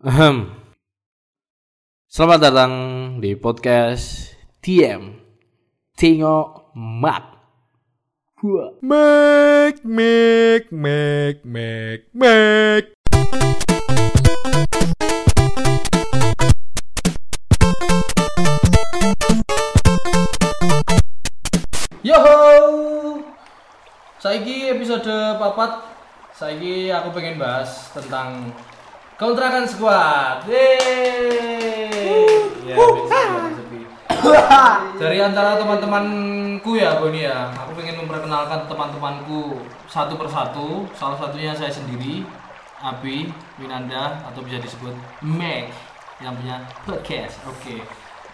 Ahem. Selamat datang di podcast TM Tengok Mat. Gua. Make, make, make, make, make. Yoho. Saiki episode papat. Saiki aku pengen bahas tentang kontrakan squad. Yeay. Ya, sepi. Dari antara teman-temanku ya Boni ya, aku pengen memperkenalkan teman-temanku satu persatu. Salah satunya saya sendiri, Abi Winanda atau bisa disebut Meg yang punya podcast. Oke.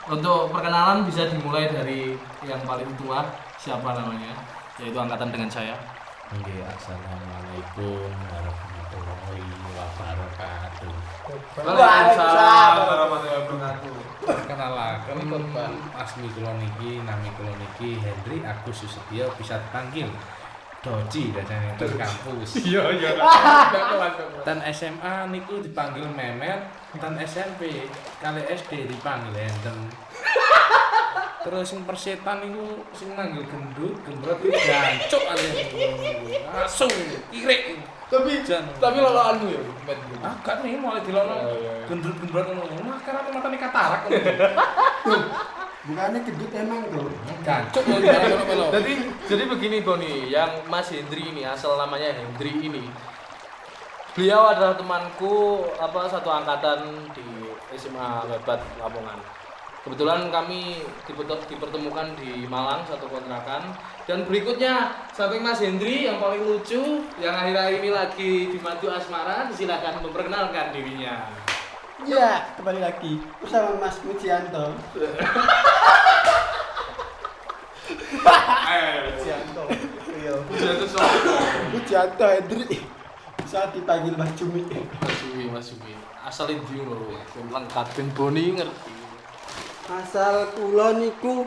Untuk perkenalan bisa dimulai dari yang paling tua, siapa namanya? Yaitu angkatan dengan saya. Oke, assalamualaikum warahmatullahi wabarakatuh. Waalaikumsalam warahmatullahi wabarakatuh. Perkenalkan, asli kula niki, nami kula niki Hendri Agus Susetio bisa dipanggil Doji biasanya di kampus. Iya, iya. Dan SMA niku dipanggil Memet, dan SMP kali SD dipanggil Enten. Terus yang persetan niku sing manggil gendut, gembrot iki jancuk aja. Langsung kirek. Tapi, Jan. tapi loloanmu ya, Met. Ah, kan nih mulai dilono. Oh, iya, iya. Gendut-gendut ngono. Mah karena mata nih katarak. Bukannya gendut emang tuh. Dalam melo. Jadi jadi begini Boni, yang Mas Hendri ini asal namanya Hendri ini. Beliau adalah temanku apa satu angkatan di SMA Lebat Lamongan. Kebetulan kami dipertemukan di Malang satu kontrakan dan berikutnya samping Mas Hendri yang paling lucu yang akhir-akhir ini lagi di Madu Asmara silakan memperkenalkan dirinya. Ya, kembali lagi bersama Mas Mujianto. Mujianto. Iya. Mujianto Hendri. Bisa dipanggil Mas Cumi. Mas Suwi, Mas Suwi. Asal itu loh, lengkap Boni ngerti. Asal kula niku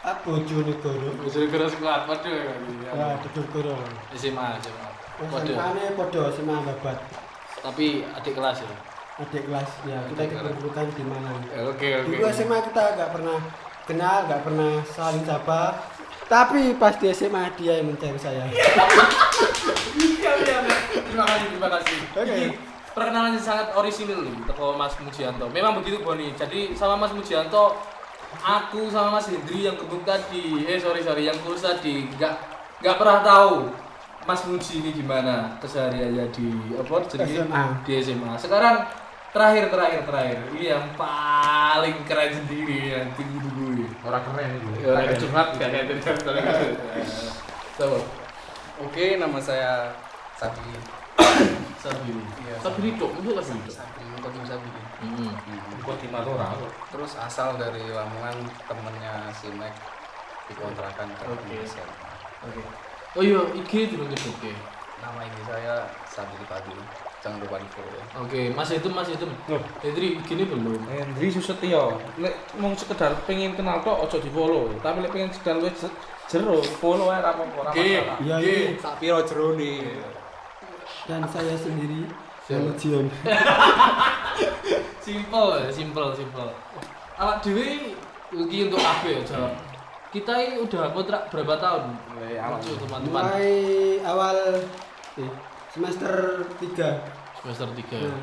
Bojonegoro. Keras kuat waduh ya. Wah, Bojonegoro. SMA, SMA. Waduh. SMA-ne podo SMA Babat. Tapi adik kelas ya. Adik kelas ya, kita kedudukan di Malang. Oke, oke. Dulu SMA kita nggak pernah kenal, nggak pernah saling sapa. Tapi pas di SMA dia yang mencari saya. Iya, iya, iya. Terima kasih, terima kasih. Oke. Ini perkenalan yang sangat orisinil nih teko Mas Mujianto. Memang begitu Boni. Jadi sama Mas Mujianto aku sama Mas Hendri yang gebuk tadi, eh sorry sorry yang kurus tadi nggak nggak pernah tahu Mas Muji ini gimana kesehariannya di apa jadi SMA. di SMA. Sekarang terakhir terakhir terakhir ini yang paling keren sendiri yang tinggi tinggi. Orang keren itu. Ya, Kayak curhat kayak Coba. Oke, nama saya Sabi. Sabili. Iya. Sabili dok, itu lah Sabili dok. Sabi, untuk Sabi. Hmm. Madura. Terus asal dari Lamongan temennya si Mac dikontrakan ke Oke. SMA. Oke. Oh iya, IG dulu nyebut ya. Nama ini saya Sabi Padi. Jangan lupa di follow ya. Oke, Mas itu Mas itu. Loh. Hendri IG ini belum. Hendri Susetio. Lek mau sekedar pengen kenal tok ojo di follow. Tapi lek pengen sekedar wis jero follow ae ra apa-apa. Oke. Iya, Oke. ini. Sak piro jerone. Dan saya sendiri Siapa? Mujian. Simple, ya, simple, simple. Awak dewi iki untuk AB ya, jawab. Kita ini udah kontrak berapa tahun? Awak. Lucu, teman-teman. Mulai awal eh, semester 3. Semester 3 Nah,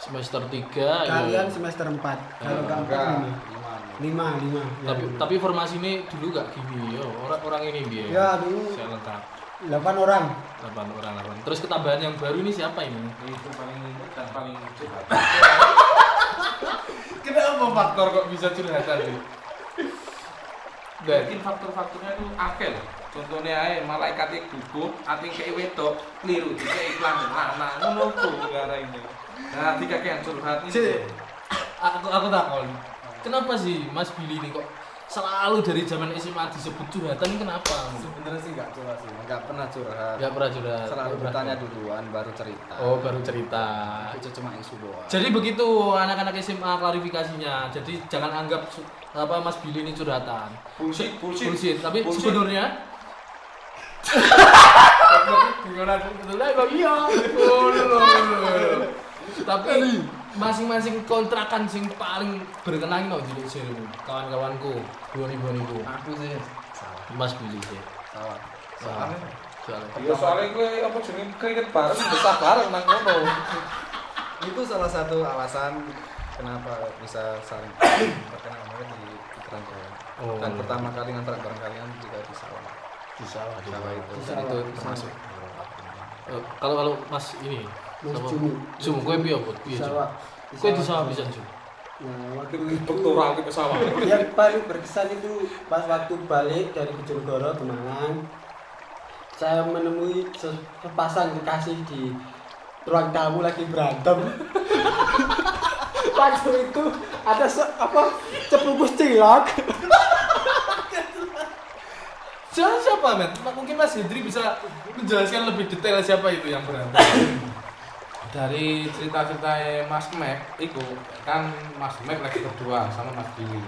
Semester 3 kalian semester 4. Kalau enggak 4 lima. 5, 5. tapi tapi formasi ini dulu gak gini yo orang orang ini dia Ya, dulu saya lengkap 8 orang. 8 orang 8 terus ketambahan yang baru ini siapa ini Itu paling dan paling curhat. kenapa faktor kok bisa curhatan sih dan Mungkin faktor-faktornya itu akeh. Contohnya ae malaikat iki gugup, ating kei wedok, keliru dikei iklan lanang ngono ku negara ini. Nah, dikakean curhat ini. Aku aku takon kenapa sih Mas Billy ini kok selalu dari zaman SMA disebut curhatan kenapa Sebenarnya sih nggak curhat sih, nggak pernah curhat. Gak pernah curhat Selalu Nggak bertanya duluan, baru cerita. oh baru cerita Itu cuma isu doang. Jadi begitu anak-anak SMA klarifikasinya. Jadi jangan anggap apa Mas Billy ini curhatan. Bullshit, bullshit. Bullshit. Tapi Bullshit. sebenarnya Gimana sebetulnya kok iya. Oh. Tapi masing-masing kontrakan sing paling berkenang no jadi sih kawan-kawanku dua ribu ribu Aku sih salah. mas Billy sih Salah. Soalnya- Soalnya soalnya Ya soalnya gue apa jenenge kriket bareng besar bareng nang kono. itu salah satu alasan kenapa bisa saling terkenal banget di pikiran. Oh. Dan pertama kali ngantar bareng kalian juga di sawah. di sawah di Sawah itu. Di sawah, itu termasuk Eh, kalau kalau mas ini Jumi. Jum, kowe piye apa? Piye. Kowe di sawah bisa Jum. Nah, waktu Doktoral ke pesawat. yang paling berkesan itu pas waktu balik dari Bojonegoro Kemalang saya menemui se- sepasang kekasih di ruang tamu lagi berantem waktu itu ada se- apa cepungkus cilok Siapa siapa men? Mungkin Mas Hendri bisa menjelaskan lebih detail siapa itu yang berantem. Dari cerita-cerita Mas Mek, itu kan Mas Mek lagi berdua sama Mas Billy.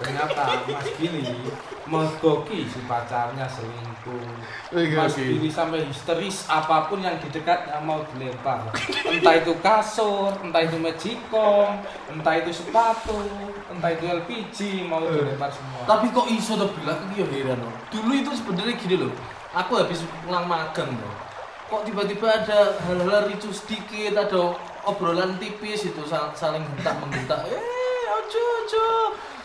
Ternyata Mas Billy mergoki si pacarnya selingkuh. Mas Billy sampai histeris apa pun yang di dekatnya mau dilempar. Entah itu kasur, entah itu magicom, entah itu sepatu, entah itu LPG mau dilempar semua. Tapi kok iso to bilang yo heran loh. Dulu itu sebenarnya gini loh. Aku habis pulang magang loh. Kok tiba-tiba ada hal-hal ricu sedikit, ada obrolan tipis itu sal- saling hentak menghentak. Eh, ojo ojo.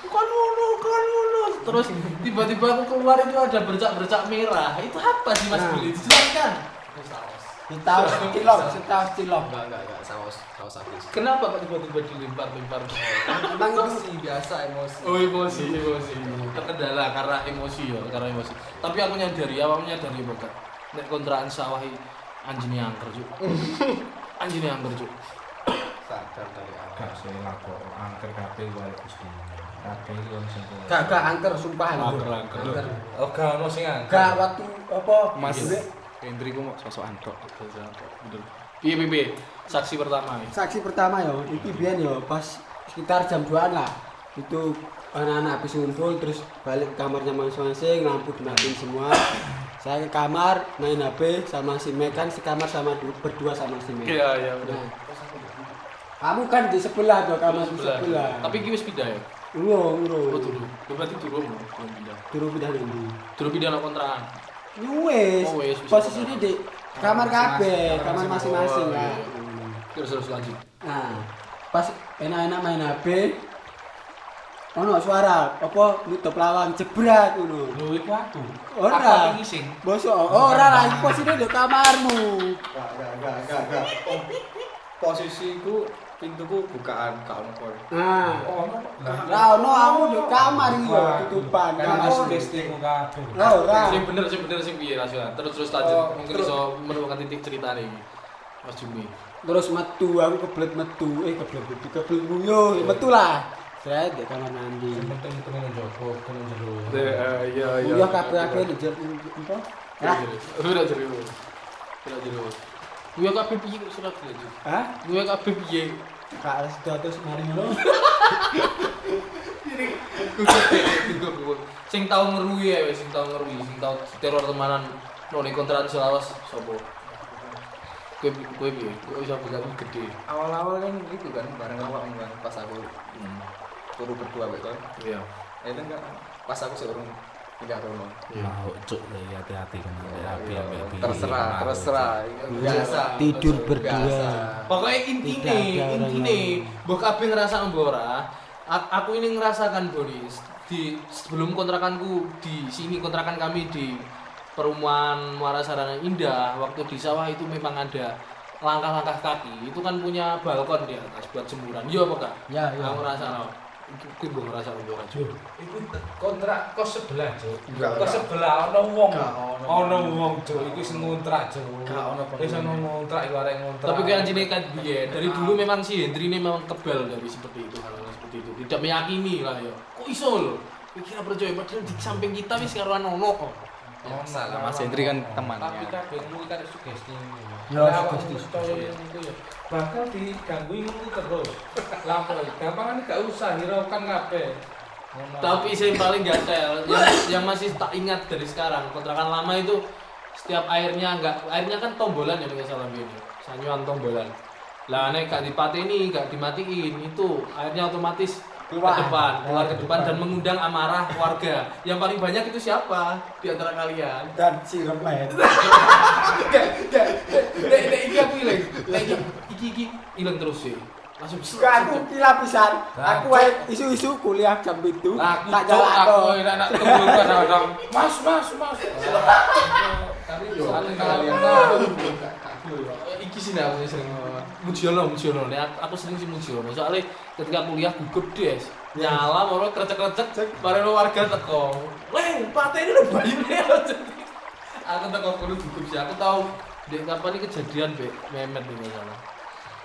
Kan ngono, kan ngono. Terus tiba-tiba aku keluar itu ada bercak-bercak merah. Itu apa sih Mas Nah. Billy? Dijelaskan. Ditahu cilok, ditahu cilok. Enggak, enggak, enggak. Saus, saus habis. Kenapa kok tiba-tiba dilempar-lempar? Emang Emosi biasa emosi. Oh emosi, emosi. Terkendala karena emosi ya, karena emosi. Tapi aku nyadari, awalnya apa gak? Nek kontrakan sawah iki anjingnya angker juk. anjingnya angker juk. Sadar dari awal. Gak sih lapor angker kabeh wae Gusti. Kabeh wong sing gak gak angker sumpah Angker, angker. Oh, gak ono sing angker. Gak waktu apa Mas gue- Hendri ku mau sosokan tok. Bener. Piye piye? Saksi pertama ya. saksi pertama ya iki biyen ya pas sekitar jam 2 lah itu anak-anak habis ngumpul terus balik ke kamarnya masing-masing lampu dimatiin semua saya ke kamar main HP sama si Mek kan sekamar sama du- berdua sama si Mek Iya, iya. Nah, kamu kan di sebelah tuh kamar di Sebelah. sebelah Tapi wis pindah ya. urung Oh, urung turu. Berarti turu belum pindah. turu pindah nanti Turu pindah nang kontrakan. wes Oh, wes, wis. posisinya di kamar kabeh Kamar masing-masing Oh, iya. Terus terus lanjut. Nah, pas enak-enak main HP, ono suara apa nutup lawang jebrat ngono. Lho iku aku. Ora. Aku iki sing Bosok, ora lah iku posisinya di kamarmu. Enggak, enggak, enggak. Oh, posisiku pintuku bukaan gak ono kok. Nah, ono. lah ono aku di kamar iki yo tutupan. Kan Gak Mas ono. Desti ku kabeh. Lah ora. Sing bener sing bener sing piye rasional. Terus terus lanjut. Oh, Mungkin iso menemukan titik cerita nih. Mas Jumi. Terus metu aku kebelet metu, eh kebelet kebelet guyu, metu lah. Saya di kamar mandi. Penting itu nang jopo, nang jero. iya Guyu kabeh-kabeh di jero apa? Lah, Ora jero. Ora jero. Kuwi kabeh piye kok surat lanjut. hah? Kuwi kabeh piye? Kak harus terus mari ngono. Sing tau ngeruwi ya, wis, sing tau ngeruwi, sing tau teror temanan nang kontrakan selawas sapa? Kowe kowe piye? Kowe iso bilang gede. Awal-awal kan gitu kan bareng awakmu kan pas aku turu berdua gitu kan. Iya. Itu enggak pas aku seurung pindah rumah. Mau cuk ya hati-hati kan api ambek api. Terserah, terserah. Biasa. Tidur berdua. Pokoknya intine, intine, mbok kabeh ngerasa mbok ora. A- Aku ini ngerasakan Boris di sebelum kontrakanku di sini kontrakan kami di perumahan Muara Sarana Indah waktu di sawah itu memang ada langkah-langkah kaki itu kan punya balkon di atas buat jemuran iya apa kak? Ya, ya. aku ngerasa no. Aku gue ngerasa mbok aja. Iku kontrak kos sebelah. Enggak, Kos sebelah ono wong. Ono. Wong, Cuk. Iku sing ngontrak, Cuk. Enggak, ono Wis ono ngontrak iku arek ngontrak. Tapi kayak anjing kan biyen dari dulu memang si Hendri ini memang kebal dari seperti itu hal-hal seperti itu tidak meyakini lah ya. Kok iso loh? Kira percaya padahal di samping kita wis karo ono kok. Biasa lah, Mas Hendri kan temannya. Tapi kabeh ngono iki kan sugesti. Ya, sugesti, ya. Bakal diganggu ngono terus. Lampor, gampang gak usah hiraukan kabeh. Tapi saya paling gatel yang, yang masih tak ingat dari sekarang kontrakan lama itu setiap airnya enggak airnya kan tombolan ya dengan salah ini sanyuan tombolan Lah nek gak dipateni, gak dimatiin itu akhirnya otomatis Keluar. ke depan, keluar ke depan dan mengundang amarah warga. Yang paling banyak itu siapa di antara kalian? Dan si remet. Gak, gak. Nek iki aku ilang. Nek iki iki iki ilang terus sih. Langsung Kan aku pisan. Aku wae isu-isu kuliah jam itu. Tak jalan aku enak nak tunggu kadang-kadang. Mas, mas, mas. Tapi Yo, kalian iki sih aku sering Mujiono, Mujiono. Nek aku- aku sering sih Mujiono. Soalnya ketika kuliah gugup des. Nyala moro krecek-krecek bareng warga teko. Weh, pateni lho bayune. Aku teko kono gugup sih. Aku tahu dek kapan iki kejadian be memet iki salah.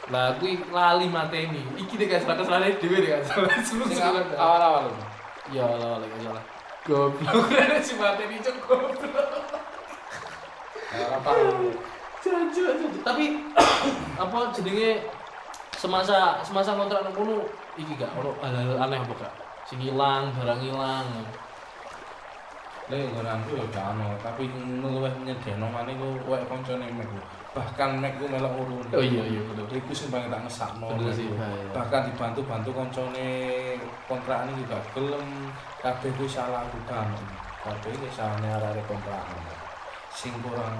Lah aku lali mateni. Iki dek salah kesalahan dhewe dek salah. Sing awal-awal. Ya lah lah gak salah. Goblok si mateni cok goblok. Ora paham. Jajan. Tapi apa jenenge semasa semasa kontrak nang kono iki gak ono hal-hal aneh apa gak? Sing ilang, barang ilang. Lek nggonanku ya gak ono, tapi ngono wis nyediano maneh ku kowe koncone mek. Bahkan mek ku melok urun. Oh iya iya betul. Iku sing paling tak. Bener ku. iya. Bahkan dibantu-bantu koncone kontrakan iki gak gelem. Kabeh ku salah aku kan. Kabeh iki salahne arek kontrakan. Sing kurang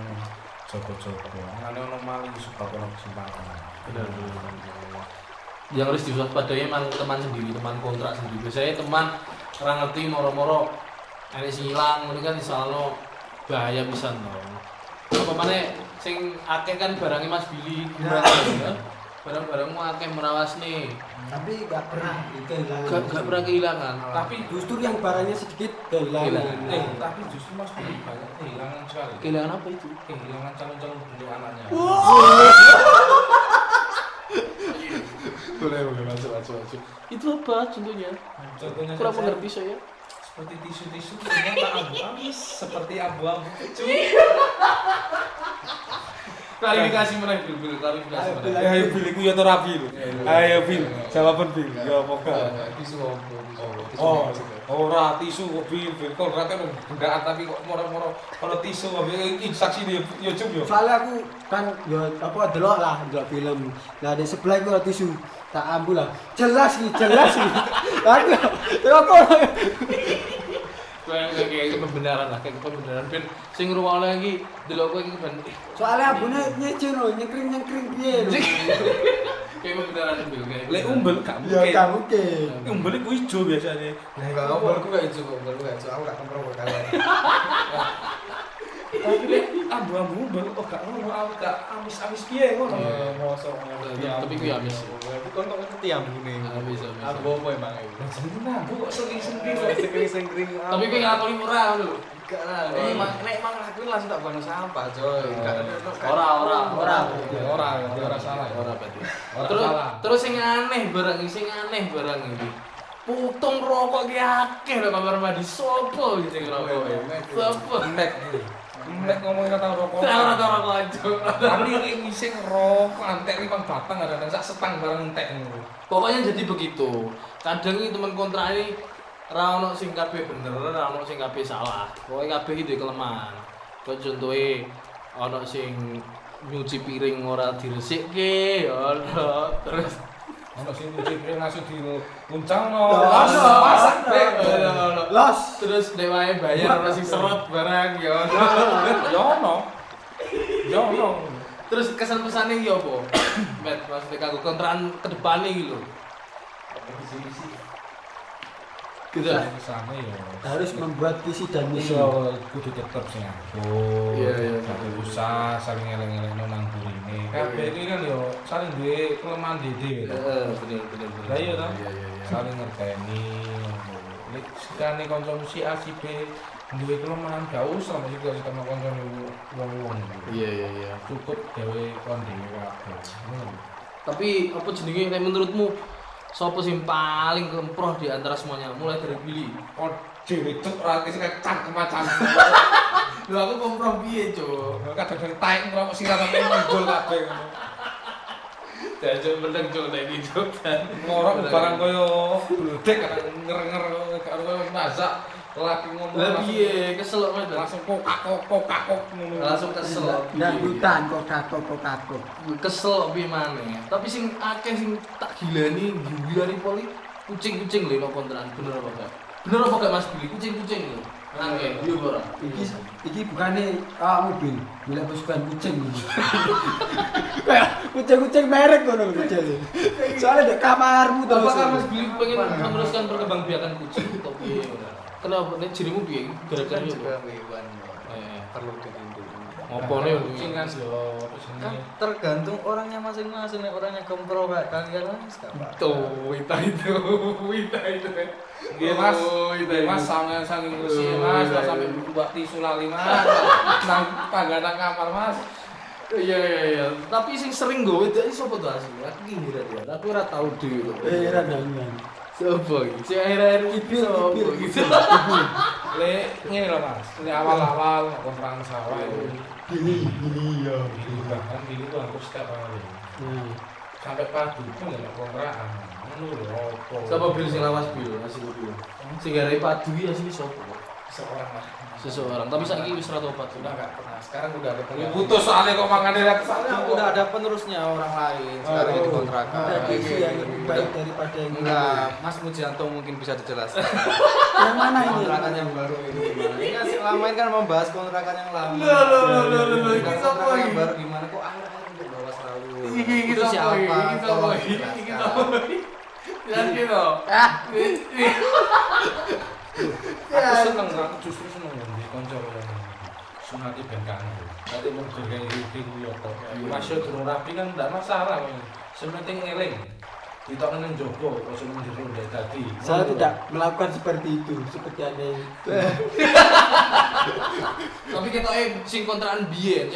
jogo-jogo. Ngene ono maling suka ono kesempatan. Benar benar. Yang harus diwaspadai emang teman sendiri, teman kontrak sendiri. Biasanya teman orang ngerti moro-moro ada sing ilang, ini kan disalahno bahaya pisan dong. Apa mana sing akeh kan barangnya Mas Billy, ya? Barang-barangmu akeh merawas nih, Tapi gak pernah kehilangan. gak, gak pernah kehilangan. Tapi Justru yang barangnya sedikit kehilangan. Eh tapi justru Mas Budi banyak kehilangan sekali. Kehilangan apa itu? Kehilangan calon-calon bentuk anaknya. Boleh boleh masuk masuk masuk. Itu apa contohnya? Contohnya Kurang mengerti saya. seperti tisu-tisu ternyata abu-abu seperti abu-abu cuy Klarifikasi mana bil bil klarifikasi mana? Ayo, Bil, iku ya to ra Bil. Ayo Bil, jawaban Bil. Ya moga. tisu opo tisu. Oh, ora tisu kok bil bil kok berarti ono gendaan tapi kok moro-moro ono tisu kok iki saksi dia ya cum yo Soalnya aku kan ya apa delok lah, delok film. Nah di sebelah itu ada tisu. Tak ambil lah. Jelas nih, jelas nih. Aku ya apa? Kayak kayak pembenaran lah, kayak pembenaran ben sing ngrungokne lagi delok kowe iki ben Soalnya abune nyecin loh, nyekring nyekring piye lho. kayak pembenaran bil kayak. lek umbel gak Ya mungkin gak mungkin. umbel iku ijo biasanya Enggak ngobrolku gak ijo, ngobrolku gak ijo. Aku gak kok kalian. tapi lek abu-abu umbel kok gak ngono aku gak amis-amis piye ngono Eh, mosok Tapi kuwi habis. Tapi kon kok ngerti ambune. Habis, habis. Aku apa emang? Lah jenenge nabu kok sering-sering Sengkring-sengkring. Tapi kowe ngakoni ngono lho. Gak lah. Nek emang nek emang lakuin langsung tak buang sampah, coy. Gak Ora ora ora. Ora, ora salah. Ora berarti. Terus terus sing aneh barang iki, sing aneh barang iki. Putung rokok ki akeh lho kamar mandi sopo sing rokok. Sopo? nek nek ngomongin kata rokok Ora tau rokok aja. tapi ini ngising rokok antek limang batang ada sak setang bareng entek ngono Pokoknya jadi begitu. Kadang ini teman kontra ini ra ono sing kabeh bener, ra ono sing kabeh salah. Pokoke kabeh iki duwe kelemahan. Kaya contohe ono sing nyuci piring ora diresikke, ono terus ono sing piring langsung diluncangno Ya, langsung masak ono Los. terus nek wae bayar ono sing seret barang ya ono. ya ono ya ono Terus kesan pesannya iki apa? Met, maksudnya kanggo kontrakan ke depan iki lho. Gitu. ke sana ya Harus membuat visi dan misi. iso kudu tetep sing aku Iya, iya. Gak usah saling eleng-elengno nang burine kabeh iki kan yo saling duwe kelemahan dhewe Heeh, bener bener bener. Lah iya? Iya iya iya. saling ngerteni Lek sekane konsumsi A si B duwe kelemahan gak usah mesti kasih sama koncone wong-wong Iya iya iya. cukup gawe kon dhewe kabeh. Tapi apa jenenge nek menurutmu sapa sing paling kemproh di antara semuanya? Mulai dari Billy. kon dhewe cuk ora sing cangkem macam Lho aku kemproh piye, Cuk? kadang-kadang taek ngrokok sirah tapi ngidul kabeh ngono Jajan meneng Cuk nek gitu kan. ngorok barang koyo blodek kadang nger-nger karo koyo masak lagi ngomong Lah piye kesel kok langsung kokak kok kokak kok ngono. Langsung kesel. dan hutan kok kakok kok kakok kesel piye maneh. Tapi sing akeh sing tak gilani gilani poli kucing-kucing lho no kontrakan bener apa gak? Bener apa gak Mas Billy? Kucing-kucing lho. Nangke, iya ora? iki iki bukannya ah mobil. Bila pasukan kucing. Kayak kucing-kucing merek ngono kucing soalnya di kamarmu terus. Apakah Mas Billy pengen meneruskan perkembangbiakan kucing atau piye? Kenapa? Nek jirimu piye? Gara-gara kan yo. juga hewan Eh, perlu dilindungi Ngopo nih kucing kan kan ini. tergantung orangnya masing-masing nih orangnya kempro kayak kalian apa Tuh, itu itu, itu itu. Nggih Mas, itu nggih Mas itu. sange saking bersih Mas, Mas iya, sampai iya. buat tisu lali Mas. Nang tangga nang kamar Mas. Iya iya iya. Tapi sing sering gue itu sapa tuh asli? Aku ki ngira dia. Aku ora tau dhewe. eh randangan Sopo iki? Sing akhir-akhir iki sopo gitu. Le ngene lho Mas, le awal-awal kontrakan sawah itu. Gini gini ya Gini bahkan gini tuh hampir setiap hari. nah Sampai pagi pun nggak kontrakan. Ngono lho opo. Sapa bil sing lawas bil asli bil. Sing gawe padu iki asli sopo? Seorang Mas. Seseorang. Tapi saiki wis ora tobat udah nggak pernah. Sekarang udah ada Ini penerus putus soalnya kok makannya lihat soalnya udah ada penerusnya orang lain. Sekarang Oh. di kontrakan. Ada gizi yang lebih baik daripada yang enggak Mas Mujianto mungkin bisa dijelaskan. Yang mana ini? Kontrakan yang baru ini gimana? Ini kan selama ini kan membahas kontrakan yang lama. Loh, loh, Bukan iki sapa kontrakan yang baru gimana? Kok air air untuk bawa selalu itu siapa iki? Iki sapa Tolong iki? Iki dijelaskan. sapa iki? Yakin loh. ah Aku seneng, aku justru seneng di konco Sunati ben kanggo. Nanti mau gergain Riki ku yo kok. Mas yo durung rapi kan ndak masalah. Sementing eling. Ditok nang jogo, kok sing jero ndek dadi. saya tidak melakukan seperti itu seperti aneh Tapi kita sing kontrakan biyen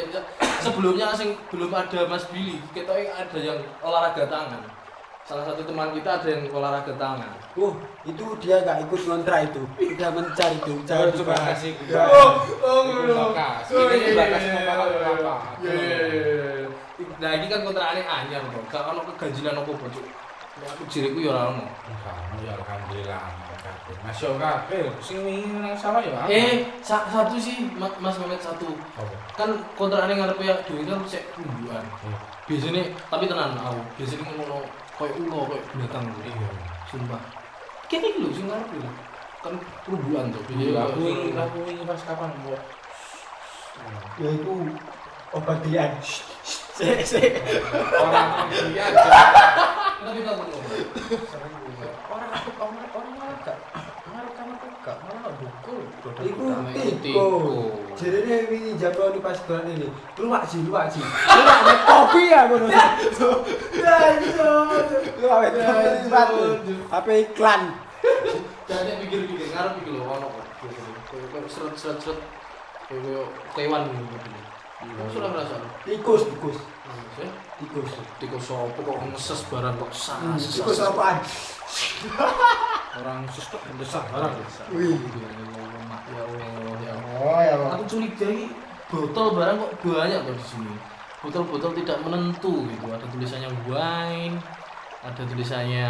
sebelumnya sing belum ada Mas Billy, kita ada yang olahraga tangan. Salah satu teman kita ada yang olahraga tangan. oh itu dia nggak ikut kontra itu udah mencari itu jangan Coba dibahas kasih oh Bakas. Ini bakas mau apa? Iya, iya, iya. Nah, ini kan kontrakannya anyar kok. Gak ono keganjilan apa Cuk. Nek Aku jiriku ya ora ono. Kamu ya alhamdulillah. kabeh. Mas yo kabeh sing wingi nang sawah ya. Eh, sa- satu sih Ma- Mas Mehmet satu. Kan kontrakannya ngarepe ya dhewe kan sik kumbuan. Iya. Biasanya tapi tenan aku. Biasanya ngono koyo ulo koyo binatang. Iya. Sumpah. Kene iki lho sing ngarepe lho. Kan kumbuan tuh. Iya, aku ini aku ini pas kapan mau ya itu obat dian orang dia Tapi tak ngono. sering juga orang orang orang malah gak malah kamu tuh gak malah dukul Iku tiko. Jadi wingi jaboni pas dolan ini. Luwak sih, luwak sih. Luwak nek kopi ya ngono. Ya iso. Luwak wet kopi sepatu. Apa iklan? Jadi pikir-pikir ngarep iki lho ono kok. Koyo seret-seret koyo kewan gitu. Sudah merasa. Tikus, tikus. Ya, Tikus. Tikus sopo kok ngeses barang kok sas. Hmm, Tikus apaan? orang susah besar barang. Wih. Ya Allah, ya Allah. oh ya Aku curiga ini botol barang kok banyak tuh di sini. Botol-botol tidak menentu gitu. Ada tulisannya wine, ada tulisannya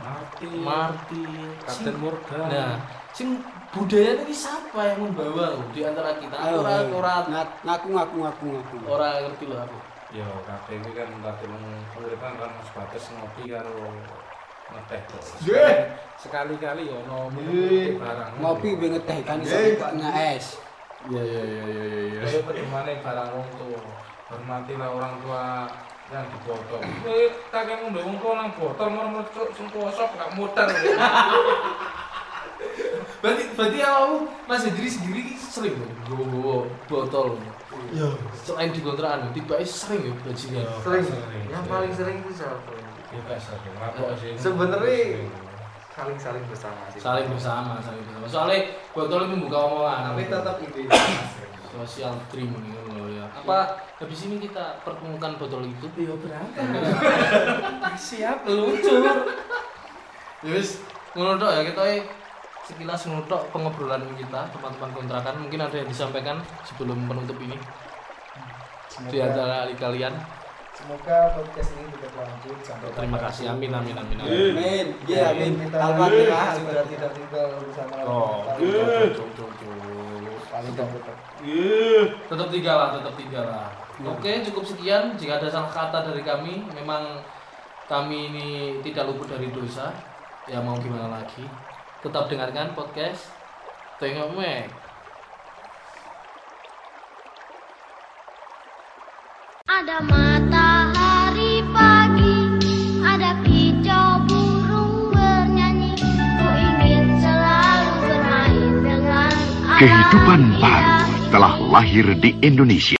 Mati. Martin. Kapten Sing- Morgan. Nah, sing budaya ini siapa yang membawa loh di antara kita? Ayo, Orang ayo. orang Ngak- ngaku ngaku ngaku ngaku. orang ngerti loh aku. Ya, kabeh iki kan tadi mung kan sebatas ngopi karo ngeteh. Sekali-kali ya ono barang. Ngopi ben ngeteh kan iso kok es. Iya iya iya iya iya. Kayak bagaimana barang wong tua. Hormatilah orang tua yang di botol. Eh, kakekmu mbek wong tua nang botol mau cuk sing kosok gak muter. Berarti berarti kamu Mas Hendri sendiri sering loh botol. Selain di kontrakan, tiba sering ya bajingan. sering yang paling sering itu siapa Ya sih. Sebenarnya- saling saling bersama sih Saling bersama, saling bersama. Soalnya botol itu membuka omongan. tapi tetap ide social dream gitu loh ya. Apa habis ini kita pertemukan botol itu? Yo berangkat. Siap lucu. Ya wis, ngono tok ya kita sekilas ngono tok pengobrolan kita teman-teman kontrakan mungkin ada yang disampaikan sebelum menutup ini di antara kalian semoga podcast ini tetap lanjut sampai Terima kasih. Amin amin amin. amin. Amin. Iya, amin. Kita Al-Fatihah. sudah tidak tinggal bersama Oh, Al-Fatihah. tuh, tuh, tuh, tuh, tuh. Tetap, tetap. Iya. tetap tiga lah, tetap tiga lah. Oke, cukup sekian. Jika ada salah kata dari kami, memang kami ini tidak luput dari dosa. Ya mau gimana lagi? Tetap dengarkan podcast. Tengok me. Ada matahari pagi, ada kicau burung bernyanyi. Ku ingin selalu bermain dengan alam Kehidupan baru telah lahir di Indonesia.